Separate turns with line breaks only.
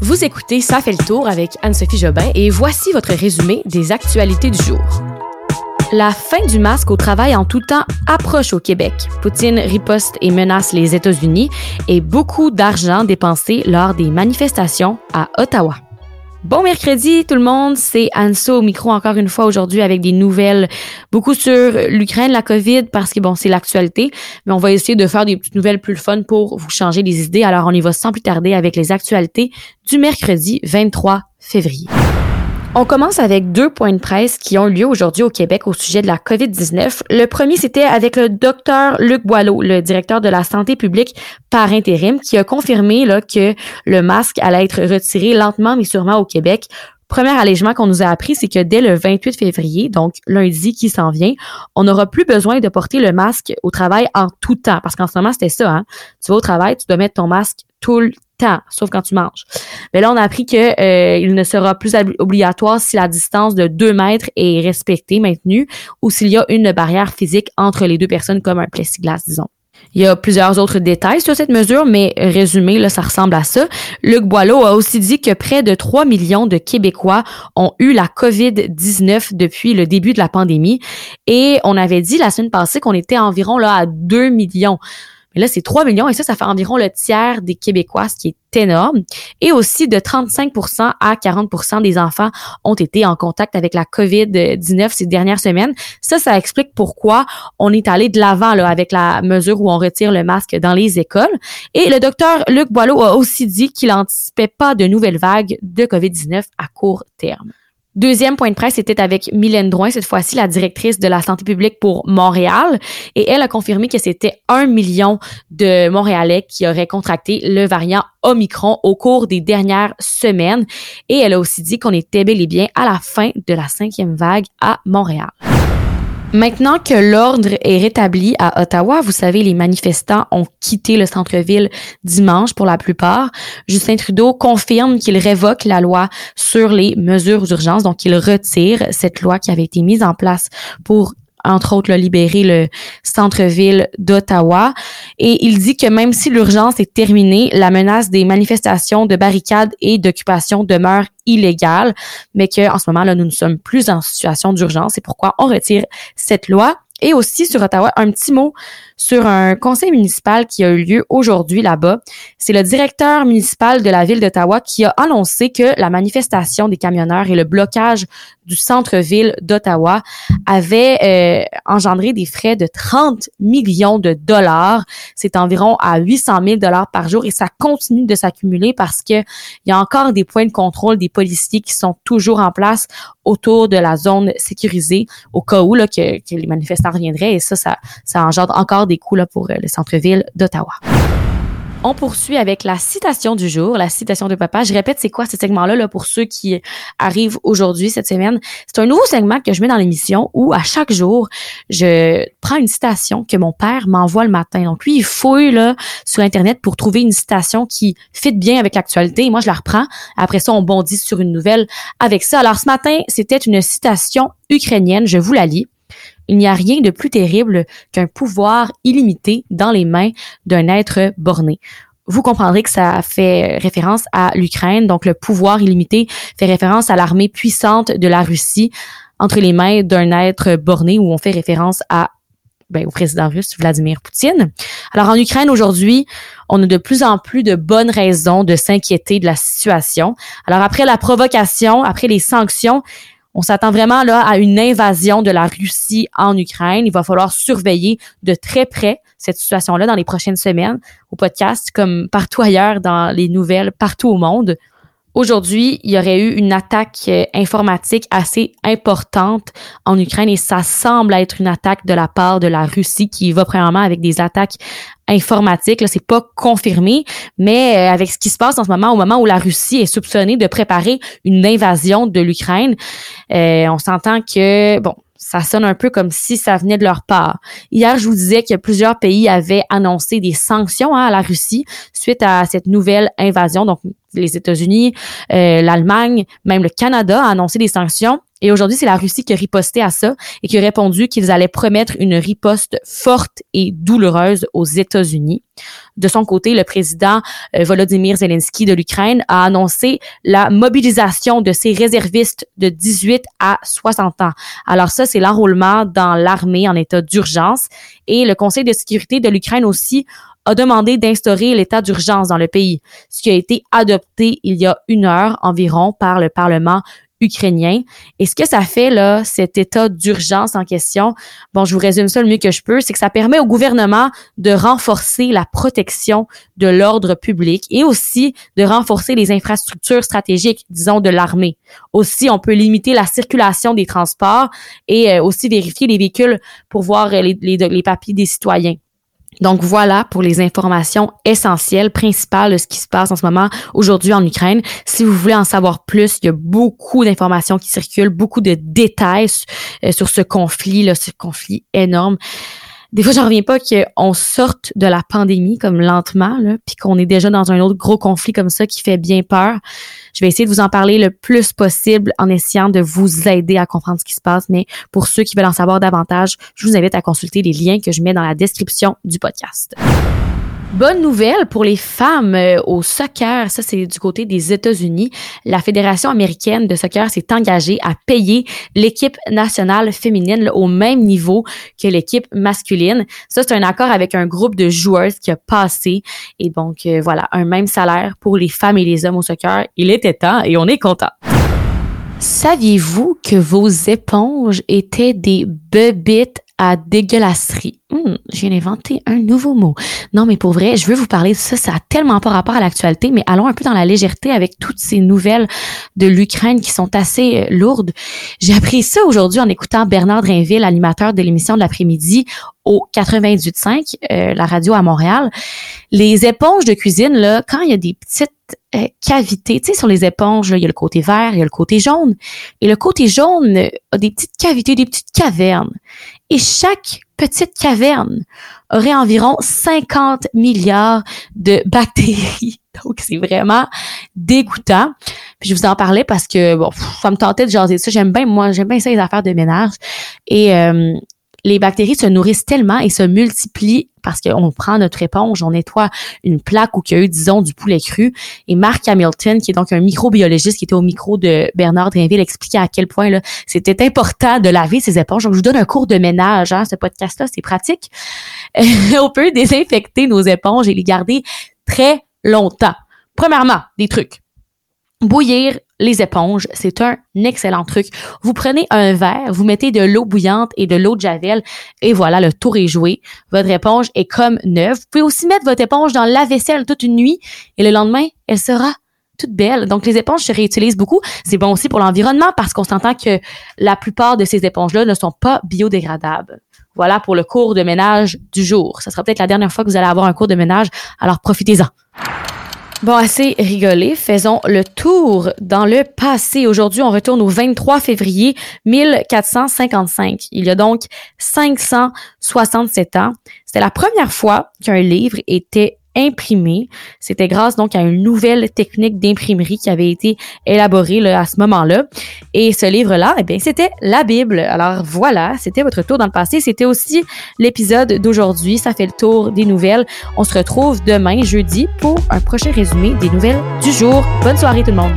Vous écoutez Ça fait le tour avec Anne-Sophie Jobin et voici votre résumé des actualités du jour. La fin du masque au travail en tout temps approche au Québec. Poutine riposte et menace les États-Unis et beaucoup d'argent dépensé lors des manifestations à Ottawa. Bon mercredi tout le monde, c'est Anso au micro encore une fois aujourd'hui avec des nouvelles beaucoup sur l'Ukraine, la COVID parce que bon, c'est l'actualité, mais on va essayer de faire des petites nouvelles plus fun pour vous changer les idées. Alors on y va sans plus tarder avec les actualités du mercredi 23 février. On commence avec deux points de presse qui ont lieu aujourd'hui au Québec au sujet de la COVID-19. Le premier, c'était avec le docteur Luc Boileau, le directeur de la santé publique par intérim, qui a confirmé là, que le masque allait être retiré lentement mais sûrement au Québec. Premier allègement qu'on nous a appris, c'est que dès le 28 février, donc lundi qui s'en vient, on n'aura plus besoin de porter le masque au travail en tout temps. Parce qu'en ce moment, c'était ça. Hein? Tu vas au travail, tu dois mettre ton masque tout le temps, sauf quand tu manges. Mais là, on a appris que euh, il ne sera plus obligatoire si la distance de 2 mètres est respectée, maintenue, ou s'il y a une barrière physique entre les deux personnes, comme un plexiglas, disons. Il y a plusieurs autres détails sur cette mesure, mais résumé, là, ça ressemble à ça. Luc Boileau a aussi dit que près de 3 millions de Québécois ont eu la COVID-19 depuis le début de la pandémie. Et on avait dit la semaine passée qu'on était environ là à 2 millions. Mais là, c'est 3 millions et ça, ça fait environ le tiers des Québécois, ce qui est énorme. Et aussi de 35 à 40% des enfants ont été en contact avec la COVID-19 ces dernières semaines. Ça, ça explique pourquoi on est allé de l'avant avec la mesure où on retire le masque dans les écoles. Et le docteur Luc Boileau a aussi dit qu'il n'anticipait pas de nouvelles vagues de COVID-19 à court terme. Deuxième point de presse était avec Mylène Drouin, cette fois-ci la directrice de la santé publique pour Montréal. Et elle a confirmé que c'était un million de Montréalais qui auraient contracté le variant Omicron au cours des dernières semaines. Et elle a aussi dit qu'on était bel et bien à la fin de la cinquième vague à Montréal. Maintenant que l'ordre est rétabli à Ottawa, vous savez, les manifestants ont quitté le centre-ville dimanche pour la plupart. Justin Trudeau confirme qu'il révoque la loi sur les mesures d'urgence, donc il retire cette loi qui avait été mise en place pour entre autres, libérer le centre-ville d'Ottawa. Et il dit que même si l'urgence est terminée, la menace des manifestations de barricades et d'occupation demeure illégale, mais qu'en ce moment, là, nous ne sommes plus en situation d'urgence. C'est pourquoi on retire cette loi. Et aussi sur Ottawa, un petit mot sur un conseil municipal qui a eu lieu aujourd'hui là-bas. C'est le directeur municipal de la ville d'Ottawa qui a annoncé que la manifestation des camionneurs et le blocage du centre-ville d'Ottawa avait euh, engendré des frais de 30 millions de dollars. C'est environ à 800 000 dollars par jour et ça continue de s'accumuler parce que il y a encore des points de contrôle des policiers qui sont toujours en place autour de la zone sécurisée au cas où là, que, que les manifestants reviendraient et ça, ça, ça engendre encore des coûts là, pour euh, le centre-ville d'Ottawa. On poursuit avec la citation du jour, la citation de papa. Je répète, c'est quoi ce segment-là là, pour ceux qui arrivent aujourd'hui, cette semaine? C'est un nouveau segment que je mets dans l'émission où à chaque jour, je prends une citation que mon père m'envoie le matin. Donc lui, il fouille là, sur Internet pour trouver une citation qui fit bien avec l'actualité. Moi, je la reprends. Après ça, on bondit sur une nouvelle avec ça. Alors ce matin, c'était une citation ukrainienne. Je vous la lis. Il n'y a rien de plus terrible qu'un pouvoir illimité dans les mains d'un être borné. Vous comprendrez que ça fait référence à l'Ukraine, donc le pouvoir illimité fait référence à l'armée puissante de la Russie entre les mains d'un être borné où on fait référence à ben, au président russe Vladimir Poutine. Alors en Ukraine aujourd'hui, on a de plus en plus de bonnes raisons de s'inquiéter de la situation. Alors après la provocation, après les sanctions, on s'attend vraiment là à une invasion de la Russie en Ukraine. Il va falloir surveiller de très près cette situation-là dans les prochaines semaines au podcast, comme partout ailleurs dans les nouvelles, partout au monde. Aujourd'hui, il y aurait eu une attaque euh, informatique assez importante en Ukraine et ça semble être une attaque de la part de la Russie qui va premièrement avec des attaques informatiques. Là, c'est pas confirmé, mais euh, avec ce qui se passe en ce moment, au moment où la Russie est soupçonnée de préparer une invasion de l'Ukraine, euh, on s'entend que bon, ça sonne un peu comme si ça venait de leur part. Hier, je vous disais que plusieurs pays avaient annoncé des sanctions hein, à la Russie suite à cette nouvelle invasion. Donc, les États-Unis, euh, l'Allemagne, même le Canada a annoncé des sanctions. Et aujourd'hui, c'est la Russie qui a riposté à ça et qui a répondu qu'ils allaient promettre une riposte forte et douloureuse aux États-Unis. De son côté, le président euh, Volodymyr Zelensky de l'Ukraine a annoncé la mobilisation de ses réservistes de 18 à 60 ans. Alors ça, c'est l'enrôlement dans l'armée en état d'urgence. Et le Conseil de sécurité de l'Ukraine aussi a demandé d'instaurer l'état d'urgence dans le pays, ce qui a été adopté il y a une heure environ par le Parlement ukrainien. Et ce que ça fait, là, cet état d'urgence en question, bon, je vous résume ça le mieux que je peux, c'est que ça permet au gouvernement de renforcer la protection de l'ordre public et aussi de renforcer les infrastructures stratégiques, disons, de l'armée. Aussi, on peut limiter la circulation des transports et euh, aussi vérifier les véhicules pour voir les, les papiers des citoyens. Donc voilà pour les informations essentielles, principales de ce qui se passe en ce moment aujourd'hui en Ukraine. Si vous voulez en savoir plus, il y a beaucoup d'informations qui circulent, beaucoup de détails euh, sur ce conflit, là, ce conflit énorme des fois, j'en reviens pas qu'on sorte de la pandémie comme lentement, puis qu'on est déjà dans un autre gros conflit comme ça qui fait bien peur. Je vais essayer de vous en parler le plus possible en essayant de vous aider à comprendre ce qui se passe. Mais pour ceux qui veulent en savoir davantage, je vous invite à consulter les liens que je mets dans la description du podcast. Bonne nouvelle pour les femmes euh, au soccer, ça c'est du côté des États-Unis. La Fédération américaine de soccer s'est engagée à payer l'équipe nationale féminine au même niveau que l'équipe masculine. Ça c'est un accord avec un groupe de joueuses qui a passé et donc euh, voilà, un même salaire pour les femmes et les hommes au soccer. Il était temps et on est content. Saviez-vous que vos éponges étaient des bebites à dégueulasserie. Hum, j'ai inventé un nouveau mot. Non, mais pour vrai, je veux vous parler de ça. Ça a tellement pas rapport à l'actualité, mais allons un peu dans la légèreté avec toutes ces nouvelles de l'Ukraine qui sont assez euh, lourdes. J'ai appris ça aujourd'hui en écoutant Bernard Drinville, animateur de l'émission de l'après-midi au 98.5, euh, la radio à Montréal. Les éponges de cuisine, là, quand il y a des petites euh, cavités, tu sais, sur les éponges, il y a le côté vert, il y a le côté jaune. Et le côté jaune a des petites cavités, des petites cavernes et chaque petite caverne aurait environ 50 milliards de bactéries. Donc, c'est vraiment dégoûtant. Puis je vous en parlais parce que bon, ça me tentait de jaser ça. J'aime bien, moi, j'aime bien ça, les affaires de ménage. Et euh, les bactéries se nourrissent tellement et se multiplient parce qu'on prend notre éponge, on nettoie une plaque où il y a eu, disons, du poulet cru. Et Mark Hamilton, qui est donc un microbiologiste qui était au micro de Bernard Drinville, expliquait à quel point là, c'était important de laver ses éponges. Donc, je vous donne un cours de ménage, hein, ce podcast-là, c'est pratique. on peut désinfecter nos éponges et les garder très longtemps. Premièrement, des trucs. Bouillir les éponges, c'est un excellent truc. Vous prenez un verre, vous mettez de l'eau bouillante et de l'eau de javel et voilà, le tour est joué. Votre éponge est comme neuve. Vous pouvez aussi mettre votre éponge dans la vaisselle toute une nuit et le lendemain, elle sera toute belle. Donc, les éponges se réutilisent beaucoup. C'est bon aussi pour l'environnement parce qu'on s'entend que la plupart de ces éponges-là ne sont pas biodégradables. Voilà pour le cours de ménage du jour. Ça sera peut-être la dernière fois que vous allez avoir un cours de ménage, alors profitez-en. Bon, assez rigolé. Faisons le tour dans le passé. Aujourd'hui, on retourne au 23 février 1455. Il y a donc 567 ans. C'était la première fois qu'un livre était imprimé. C'était grâce donc à une nouvelle technique d'imprimerie qui avait été élaborée là, à ce moment-là. Et ce livre-là, eh bien, c'était la Bible. Alors voilà, c'était votre tour dans le passé. C'était aussi l'épisode d'aujourd'hui. Ça fait le tour des nouvelles. On se retrouve demain, jeudi, pour un prochain résumé des nouvelles du jour. Bonne soirée tout le monde.